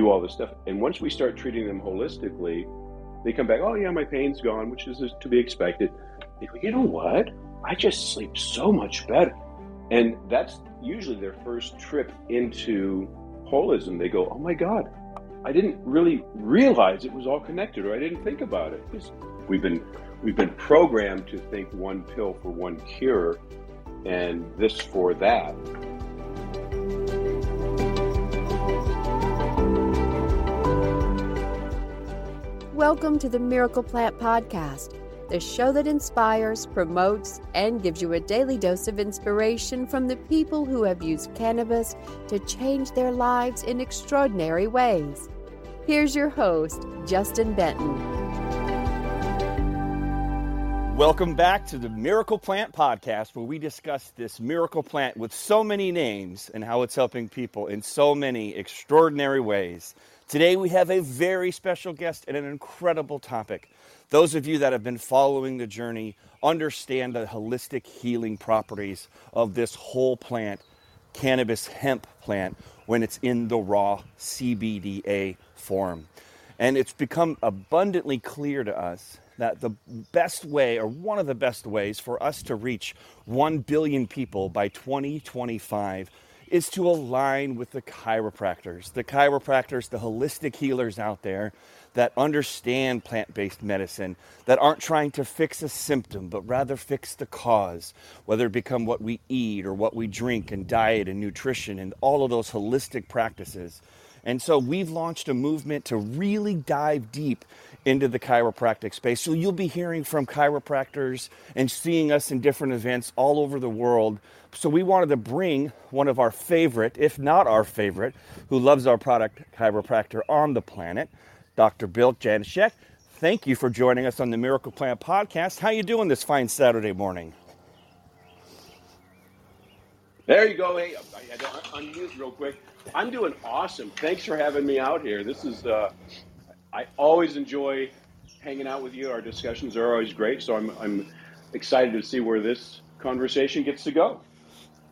do all this stuff. And once we start treating them holistically, they come back, oh, yeah, my pain's gone, which is to be expected. They go, you know what? I just sleep so much better. And that's usually their first trip into holism. They go, oh my God, I didn't really realize it was all connected, or I didn't think about it. Because we've been we've been programmed to think one pill for one cure, and this for that. Welcome to the Miracle Plant Podcast, the show that inspires, promotes, and gives you a daily dose of inspiration from the people who have used cannabis to change their lives in extraordinary ways. Here's your host, Justin Benton. Welcome back to the Miracle Plant Podcast, where we discuss this miracle plant with so many names and how it's helping people in so many extraordinary ways. Today, we have a very special guest and an incredible topic. Those of you that have been following the journey understand the holistic healing properties of this whole plant, cannabis hemp plant, when it's in the raw CBDA form. And it's become abundantly clear to us that the best way, or one of the best ways, for us to reach 1 billion people by 2025 is to align with the chiropractors, the chiropractors, the holistic healers out there that understand plant based medicine, that aren't trying to fix a symptom, but rather fix the cause, whether it become what we eat or what we drink and diet and nutrition and all of those holistic practices. And so we've launched a movement to really dive deep into the chiropractic space. So you'll be hearing from chiropractors and seeing us in different events all over the world. So we wanted to bring one of our favorite, if not our favorite, who loves our product, chiropractor on the planet, Dr. Bill Janashek. Thank you for joining us on the Miracle Plant podcast. How you doing this fine Saturday morning? There you go. Hey, I had to unmute real quick. I'm doing awesome. Thanks for having me out here. This is uh, I always enjoy hanging out with you. Our discussions are always great. So I'm, I'm excited to see where this conversation gets to go.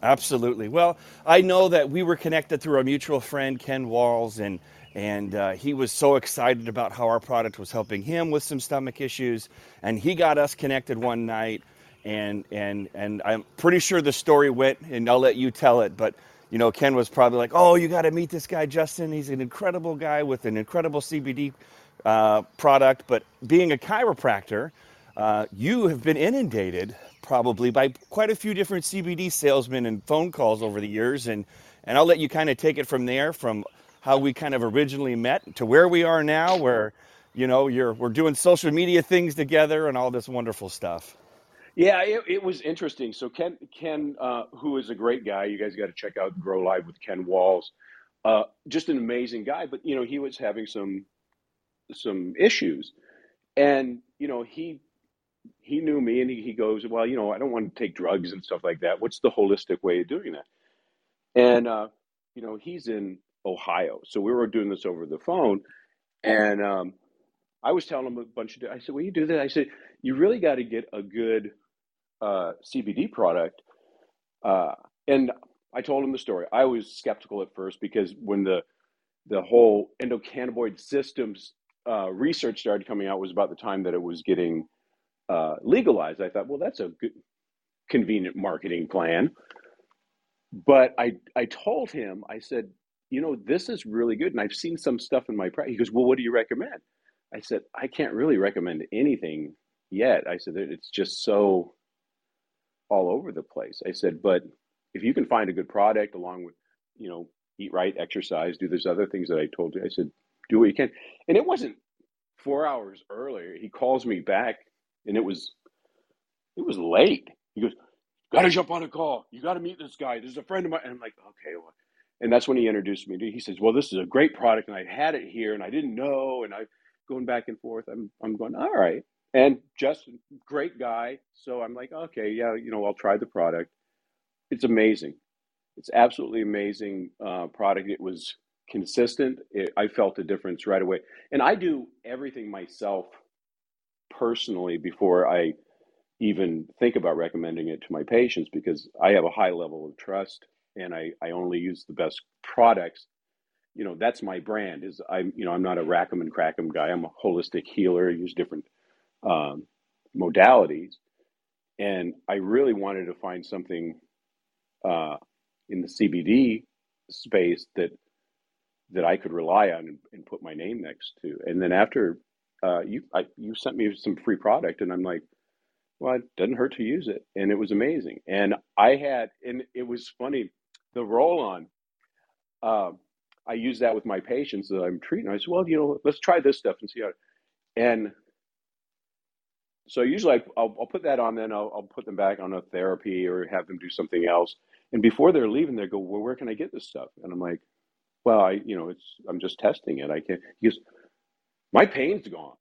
Absolutely. Well, I know that we were connected through our mutual friend, Ken Walls, and and uh, he was so excited about how our product was helping him with some stomach issues. And he got us connected one night, and and and I'm pretty sure the story went, and I'll let you tell it, but you know, Ken was probably like, "Oh, you got to meet this guy, Justin. He's an incredible guy with an incredible CBD uh, product." But being a chiropractor, uh, you have been inundated probably by quite a few different CBD salesmen and phone calls over the years, and and I'll let you kind of take it from there, from how we kind of originally met to where we are now, where you know you're we're doing social media things together and all this wonderful stuff. Yeah, it, it was interesting. So Ken, Ken, uh, who is a great guy, you guys got to check out Grow Live with Ken Walls. Uh, just an amazing guy, but you know he was having some some issues, and you know he he knew me, and he, he goes, well, you know, I don't want to take drugs and stuff like that. What's the holistic way of doing that? And uh, you know, he's in Ohio, so we were doing this over the phone, and um, I was telling him a bunch of. I said, "Well, you do that." I said, "You really got to get a good uh, CBD product. Uh, and I told him the story. I was skeptical at first because when the the whole endocannabinoid systems uh, research started coming out was about the time that it was getting uh, legalized. I thought, well, that's a good, convenient marketing plan. But I I told him, I said, you know, this is really good, and I've seen some stuff in my practice. He goes, well, what do you recommend? I said, I can't really recommend anything yet. I said, it's just so all over the place. I said, but if you can find a good product along with, you know, eat right, exercise, do those other things that I told you, I said, do what you can. And it wasn't four hours earlier. He calls me back and it was, it was late. He goes, got to jump on a call. You got to meet this guy. This is a friend of mine. And I'm like, okay. Well. And that's when he introduced me he says, well, this is a great product and I had it here and I didn't know. And I going back and forth. I'm, I'm going, all right. And Justin, great guy. So I'm like, okay, yeah, you know, I'll try the product. It's amazing. It's absolutely amazing uh, product. It was consistent. It, I felt a difference right away. And I do everything myself personally before I even think about recommending it to my patients because I have a high level of trust and I, I only use the best products. You know that's my brand is i'm you know i'm not a rack 'em and crack 'em guy. I'm a holistic healer I use different um, modalities. And i really wanted to find something uh, in the cbd space that that i could rely on and, and put my name next to. And then after uh, you I, you sent me some free product and i'm like well it doesn't hurt to use it and it was amazing and i had and it was funny the roll on um, I use that with my patients that I'm treating. I said, well, you know, let's try this stuff and see how. And so usually I, I'll, I'll put that on, then I'll, I'll put them back on a therapy or have them do something else. And before they're leaving, they go, well, where can I get this stuff? And I'm like, well, I, you know, it's I'm just testing it. I can't. Goes, my pain's gone.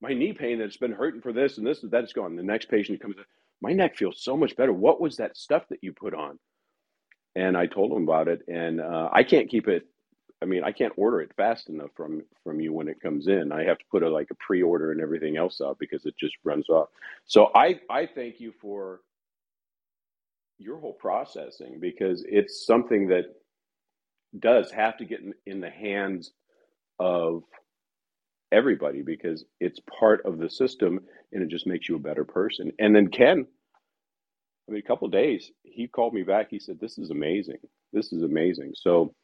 My knee pain that's been hurting for this and this and that's gone. The next patient comes, in, my neck feels so much better. What was that stuff that you put on? And I told him about it, and uh, I can't keep it I mean, I can't order it fast enough from from you when it comes in. I have to put a like a pre-order and everything else out because it just runs off. So I I thank you for your whole processing because it's something that does have to get in, in the hands of everybody because it's part of the system and it just makes you a better person. And then Ken, I mean, a couple days, he called me back. He said, "This is amazing. This is amazing." So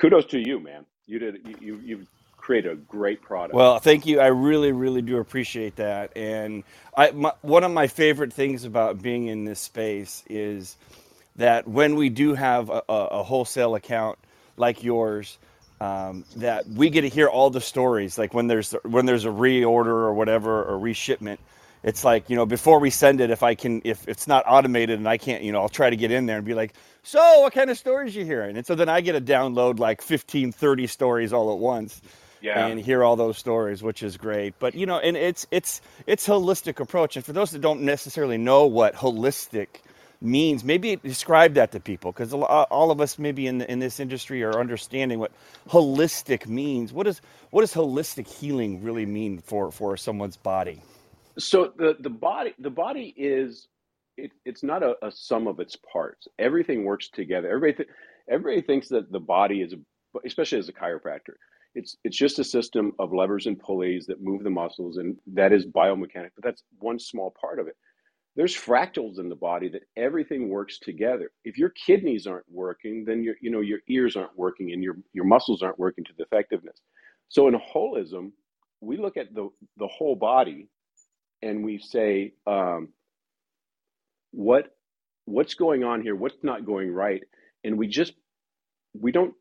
kudos to you, man. You did you you you've created a great product. Well, thank you. I really, really do appreciate that. And I, my, one of my favorite things about being in this space is that when we do have a, a wholesale account like yours, um, that we get to hear all the stories. Like when there's when there's a reorder or whatever or reshipment, it's like you know before we send it if i can if it's not automated and i can't you know i'll try to get in there and be like so what kind of stories you hearing and so then i get to download like 15 30 stories all at once yeah. and hear all those stories which is great but you know and it's it's it's holistic approach and for those that don't necessarily know what holistic means maybe describe that to people because uh, all of us maybe in, in this industry are understanding what holistic means what does what does holistic healing really mean for for someone's body so the the body the body is it, it's not a, a sum of its parts. Everything works together. Everybody th- everybody thinks that the body is, a, especially as a chiropractor, it's it's just a system of levers and pulleys that move the muscles, and that is biomechanic. But that's one small part of it. There's fractals in the body that everything works together. If your kidneys aren't working, then your you know your ears aren't working, and your your muscles aren't working to the effectiveness. So in holism, we look at the the whole body and we say um, what what's going on here what's not going right and we just we don't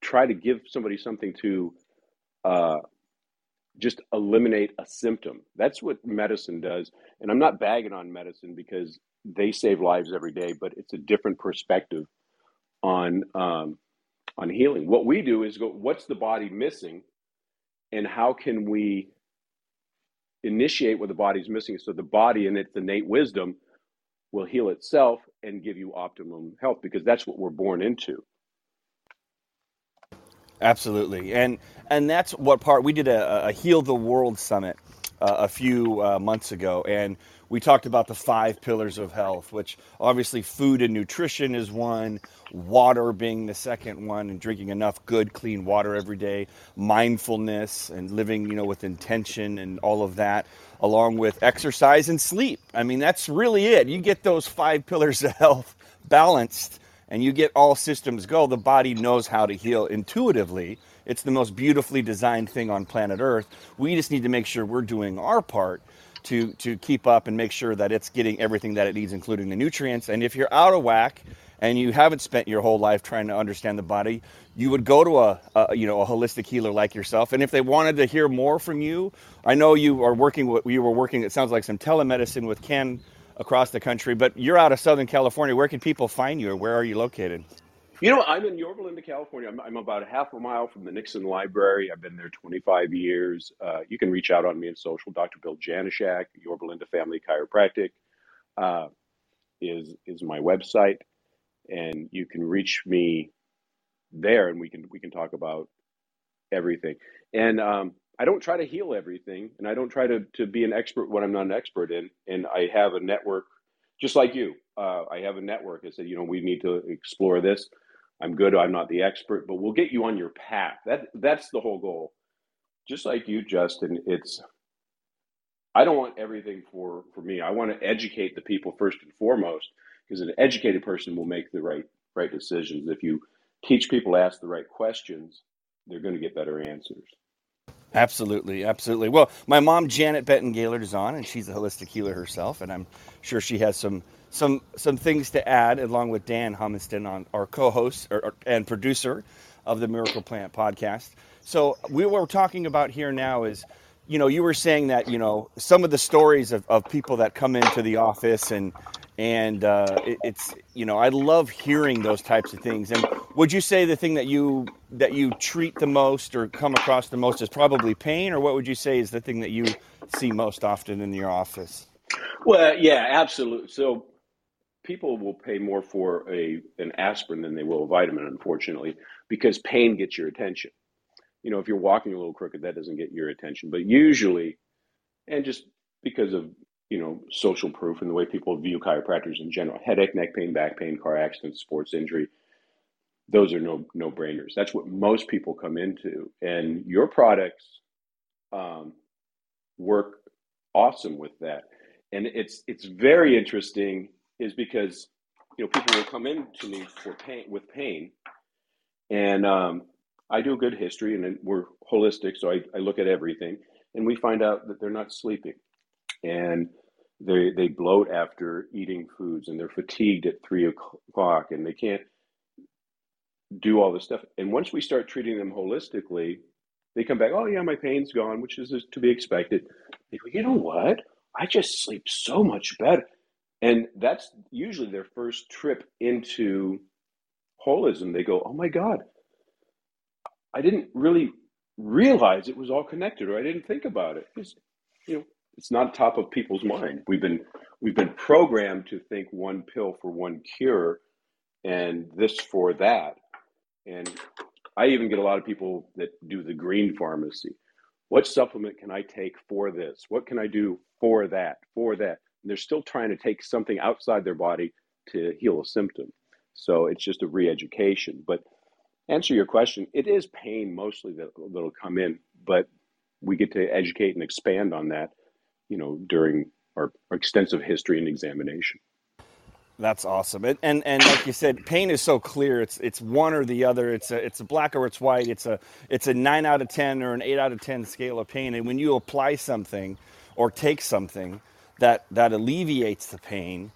try to give somebody something to uh, just eliminate a symptom. That's what medicine does. And i'm not bagging on medicine because they save lives every day but it's a different perspective on um, on healing. What we do is go what's the body missing? And how can we initiate what the body's missing? So the body in its innate wisdom will heal itself and give you optimum health because that's what we're born into absolutely and and that's what part we did a, a heal the world summit uh, a few uh, months ago and we talked about the five pillars of health, which obviously food and nutrition is one, water being the second one, and drinking enough good, clean water every day, mindfulness and living, you know, with intention and all of that, along with exercise and sleep. I mean, that's really it. You get those five pillars of health balanced and you get all systems go, the body knows how to heal intuitively. It's the most beautifully designed thing on planet Earth. We just need to make sure we're doing our part to to keep up and make sure that it's getting everything that it needs, including the nutrients. And if you're out of whack and you haven't spent your whole life trying to understand the body, you would go to a, a, you know a holistic healer like yourself. And if they wanted to hear more from you, I know you are working. With, you were working. It sounds like some telemedicine with Ken across the country. But you're out of Southern California. Where can people find you, or where are you located? You know, I'm in Yorba Linda, California. I'm, I'm, about a half a mile from the Nixon Library. I've been there 25 years. Uh, you can reach out on me in social. Dr. Bill Janishak, Yorba Linda Family Chiropractic, uh, is is my website, and you can reach me there, and we can we can talk about everything. And um, I don't try to heal everything, and I don't try to to be an expert when I'm not an expert in. And I have a network, just like you. Uh, I have a network. I said, you know, we need to explore this I'm good. I'm not the expert, but we'll get you on your path. That that's the whole goal. Just like you, Justin. It's I don't want everything for for me. I want to educate the people first and foremost, because an educated person will make the right right decisions. If you teach people to ask the right questions, they're going to get better answers. Absolutely, absolutely. Well, my mom Janet Benton Gaylord is on, and she's a holistic healer herself, and I'm sure she has some some some things to add, along with Dan Humiston, on our co-host or, or, and producer of the Miracle Plant podcast. So what we were talking about here now is, you know, you were saying that you know some of the stories of, of people that come into the office and and uh, it, it's you know I love hearing those types of things. And would you say the thing that you that you treat the most or come across the most is probably pain, or what would you say is the thing that you see most often in your office? Well, yeah, absolutely. So people will pay more for a an aspirin than they will a vitamin, unfortunately, because pain gets your attention. You know, if you're walking a little crooked, that doesn't get your attention. But usually, and just because of you know, social proof and the way people view chiropractors in general. Headache, neck pain, back pain, car accident, sports injury. Those are no no brainers. That's what most people come into, and your products um, work awesome with that. And it's it's very interesting, is because you know people will come in to me for pain with pain, and um, I do a good history, and we're holistic, so I, I look at everything, and we find out that they're not sleeping and they they bloat after eating foods and they're fatigued at three o'clock and they can't do all this stuff. And once we start treating them holistically, they come back, oh yeah, my pain's gone, which is to be expected. They go, you know what? I just sleep so much better. And that's usually their first trip into holism. They go, oh my God, I didn't really realize it was all connected, or I didn't think about it. It's, you know, it's not top of people's mind. We've been we've been programmed to think one pill for one cure and this for that. And I even get a lot of people that do the green pharmacy. What supplement can I take for this? What can I do for that? For that? And they're still trying to take something outside their body to heal a symptom. So it's just a re-education. But answer your question, it is pain mostly that that'll come in, but we get to educate and expand on that you know, during our, our extensive history and examination. That's awesome. And, and and like you said, pain is so clear. It's it's one or the other. It's a it's a black or it's white. It's a it's a nine out of ten or an eight out of ten scale of pain. And when you apply something or take something that that alleviates the pain,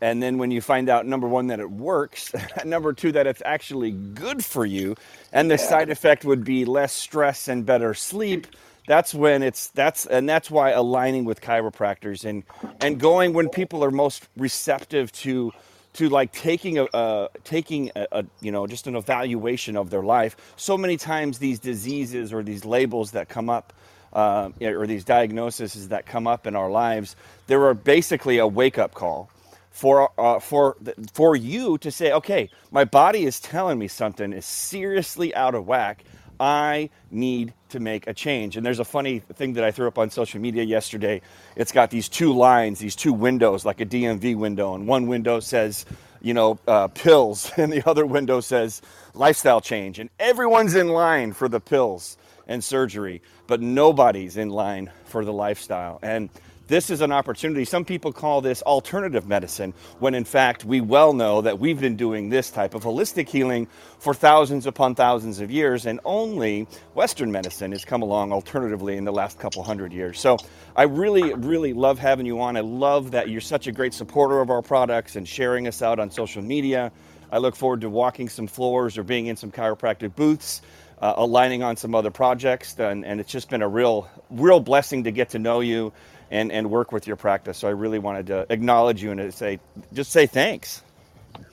and then when you find out number one that it works, number two that it's actually good for you, and the yeah. side effect would be less stress and better sleep that's when it's that's and that's why aligning with chiropractors and and going when people are most receptive to to like taking a uh, taking a, a, you know just an evaluation of their life so many times these diseases or these labels that come up uh, or these diagnoses that come up in our lives there are basically a wake-up call for uh, for for you to say okay my body is telling me something is seriously out of whack I need to make a change. And there's a funny thing that I threw up on social media yesterday. It's got these two lines, these two windows, like a DMV window. And one window says, you know, uh, pills, and the other window says lifestyle change. And everyone's in line for the pills and surgery, but nobody's in line for the lifestyle. And this is an opportunity. Some people call this alternative medicine, when in fact we well know that we've been doing this type of holistic healing for thousands upon thousands of years, and only Western medicine has come along alternatively in the last couple hundred years. So I really, really love having you on. I love that you're such a great supporter of our products and sharing us out on social media. I look forward to walking some floors or being in some chiropractic booths. Uh, aligning on some other projects, and, and it's just been a real, real blessing to get to know you and, and work with your practice. So I really wanted to acknowledge you and to say, just say thanks.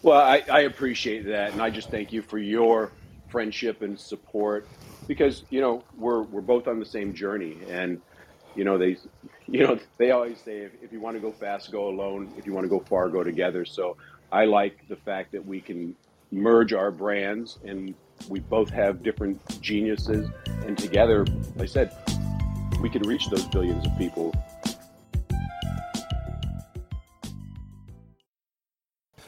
Well, I, I appreciate that. And I just thank you for your friendship and support because, you know, we're, we're both on the same journey. And, you know, they, you know, they always say, if, if you want to go fast, go alone. If you want to go far, go together. So I like the fact that we can merge our brands and we both have different geniuses and together, like I said, we can reach those billions of people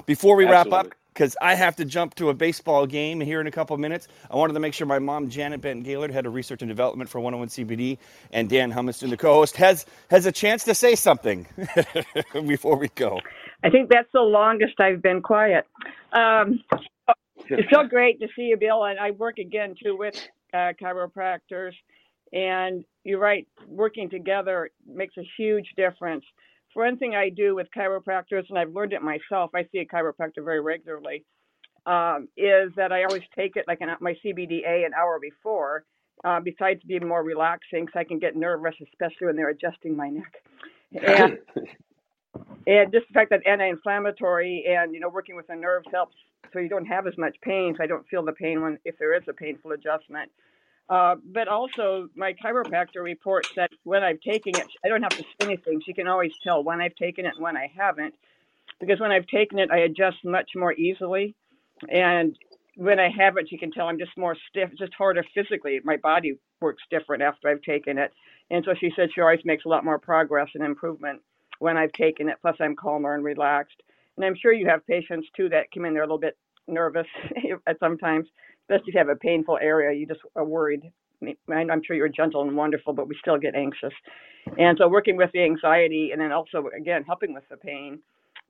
Before we Absolutely. wrap up, because I have to jump to a baseball game here in a couple of minutes. I wanted to make sure my mom, Janet Benton Gaylord, head of research and development for 101 CBD, and Dan Humiston, the co-host, has has a chance to say something before we go. I think that's the longest I've been quiet. Um, it's so great to see you, Bill. And I work again too with uh, chiropractors. And you're right, working together makes a huge difference. One thing, I do with chiropractors, and I've learned it myself. I see a chiropractor very regularly. Um, is that I always take it like an, my CBDA an hour before, uh, besides being more relaxing, because I can get nervous, especially when they're adjusting my neck. And and just the fact that anti-inflammatory and you know working with the nerves helps so you don't have as much pain so i don't feel the pain when if there is a painful adjustment uh, but also my chiropractor reports that when i've taken it i don't have to say anything. She can always tell when i've taken it and when i haven't. Because when i've taken it i adjust much more easily. And when i haven't she can tell i'm just more stiff just harder physically. My body works different after i've taken it. And so she said she always makes a lot more progress and improvement when I've taken it. Plus, I'm calmer and relaxed. And I'm sure you have patients too that come in there a little bit nervous at sometimes, especially if you have a painful area. You just are worried. I'm sure you're gentle and wonderful, but we still get anxious. And so, working with the anxiety, and then also again helping with the pain,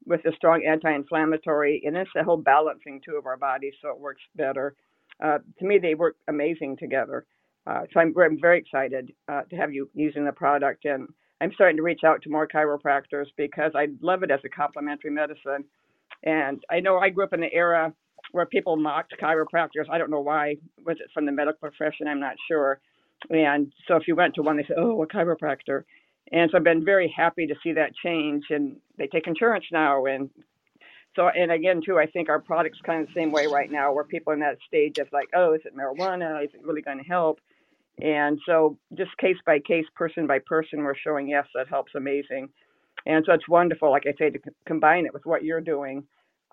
with the strong anti-inflammatory, and it's a whole balancing too of our bodies, so it works better. Uh, to me, they work amazing together. Uh, so I'm, I'm very excited uh, to have you using the product and I'm starting to reach out to more chiropractors because I love it as a complementary medicine. And I know I grew up in the era where people mocked chiropractors. I don't know why. Was it from the medical profession? I'm not sure. And so if you went to one, they said, "Oh, a chiropractor." And so I've been very happy to see that change. And they take insurance now, and so and again too, I think our product's kind of the same way right now, where people in that stage of like, "Oh, is it marijuana? Is it really going to help?" And so, just case by case, person by person, we're showing yes, that helps amazing. And so, it's wonderful, like I say, to c- combine it with what you're doing.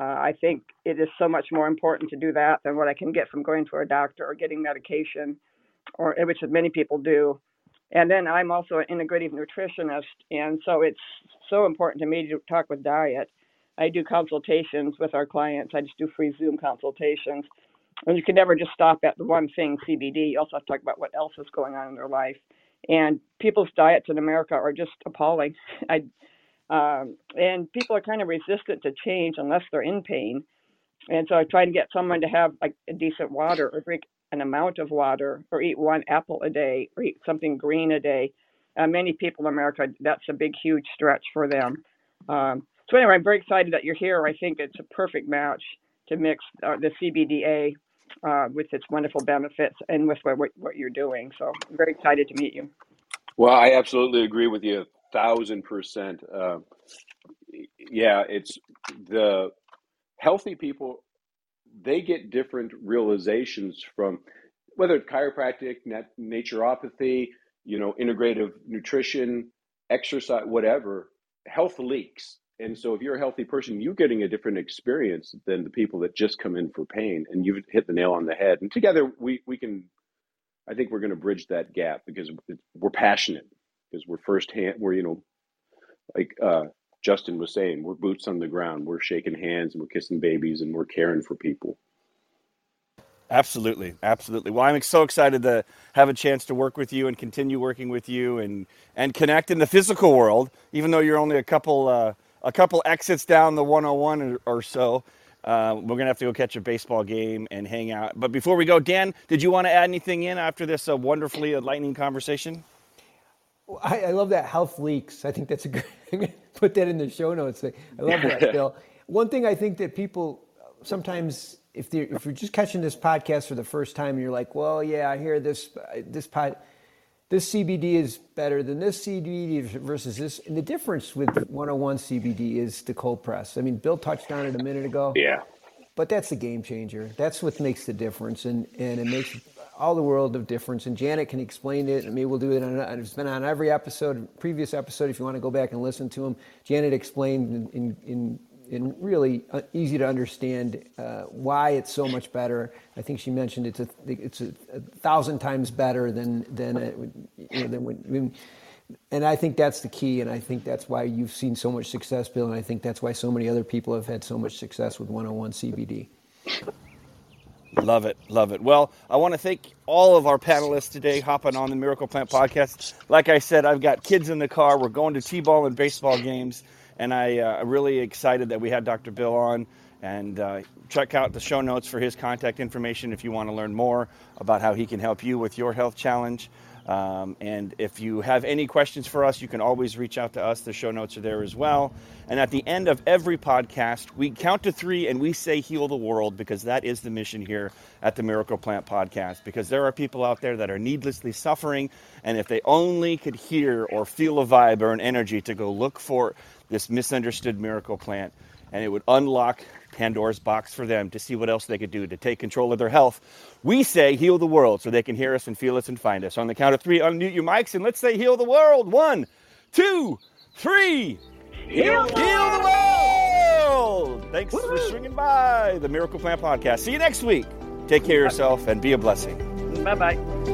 Uh, I think it is so much more important to do that than what I can get from going to a doctor or getting medication, or which many people do. And then I'm also an integrative nutritionist, and so it's so important to me to talk with diet. I do consultations with our clients. I just do free Zoom consultations and you can never just stop at the one thing, CBD. You also have to talk about what else is going on in their life. And people's diets in America are just appalling. I, um, and people are kind of resistant to change unless they're in pain. And so I try to get someone to have like a decent water or drink an amount of water or eat one apple a day or eat something green a day. Uh, many people in America, that's a big, huge stretch for them. Um, so anyway, I'm very excited that you're here. I think it's a perfect match to mix uh, the CBDA uh, with its wonderful benefits and with what, what you're doing. So I'm very excited to meet you. Well, I absolutely agree with you thousand percent. Uh, yeah, it's the healthy people, they get different realizations from whether it's chiropractic, nat- naturopathy, you know, integrative nutrition, exercise, whatever, health leaks. And so if you're a healthy person, you're getting a different experience than the people that just come in for pain. And you've hit the nail on the head. And together we, we can, I think we're going to bridge that gap because we're passionate because we're firsthand, we're, you know, like uh, Justin was saying, we're boots on the ground. We're shaking hands and we're kissing babies and we're caring for people. Absolutely, absolutely. Well, I'm so excited to have a chance to work with you and continue working with you and and connect in the physical world, even though you're only a couple uh, a couple exits down the 101 or, so. Uh, we're gonna have to go catch a baseball game and hang out. But before we go, Dan, did you want to add anything in after this uh, wonderfully enlightening conversation? I, I, love that health leaks. I think that's a good. put that in the show notes. I love that, Bill. One thing I think that people sometimes, if they if you're just catching this podcast for the first time, you're like, well, yeah, I hear this this pod this CBD is better than this CBD versus this. And the difference with 101 CBD is the cold press. I mean, Bill touched on it a minute ago. Yeah. But that's the game changer. That's what makes the difference. And, and it makes all the world of difference. And Janet can explain it. And maybe we'll do it on, it's been on every episode, previous episode, if you want to go back and listen to them. Janet explained in, in, in really uh, easy to understand uh, why it's so much better. I think she mentioned it's a it's a, a thousand times better than than a, you know, than when, when and I think that's the key, and I think that's why you've seen so much success, Bill, and I think that's why so many other people have had so much success with 101 CBD. Love it, love it. Well, I want to thank all of our panelists today hopping on the Miracle Plant podcast. Like I said, I've got kids in the car. We're going to t-ball and baseball games, and I uh, really excited that we had Dr. Bill on. And uh, check out the show notes for his contact information if you want to learn more about how he can help you with your health challenge. Um, and if you have any questions for us, you can always reach out to us. The show notes are there as well. And at the end of every podcast, we count to three and we say heal the world because that is the mission here at the Miracle Plant Podcast. Because there are people out there that are needlessly suffering. And if they only could hear or feel a vibe or an energy to go look for this misunderstood miracle plant, and it would unlock Pandora's box for them to see what else they could do to take control of their health. We say heal the world so they can hear us and feel us and find us. On the count of three, unmute your mics and let's say heal the world. One, two, three. Heal, heal the world! Thanks Woo-hoo. for swinging by the Miracle Plant Podcast. See you next week. Take care of yourself and be a blessing. Bye bye.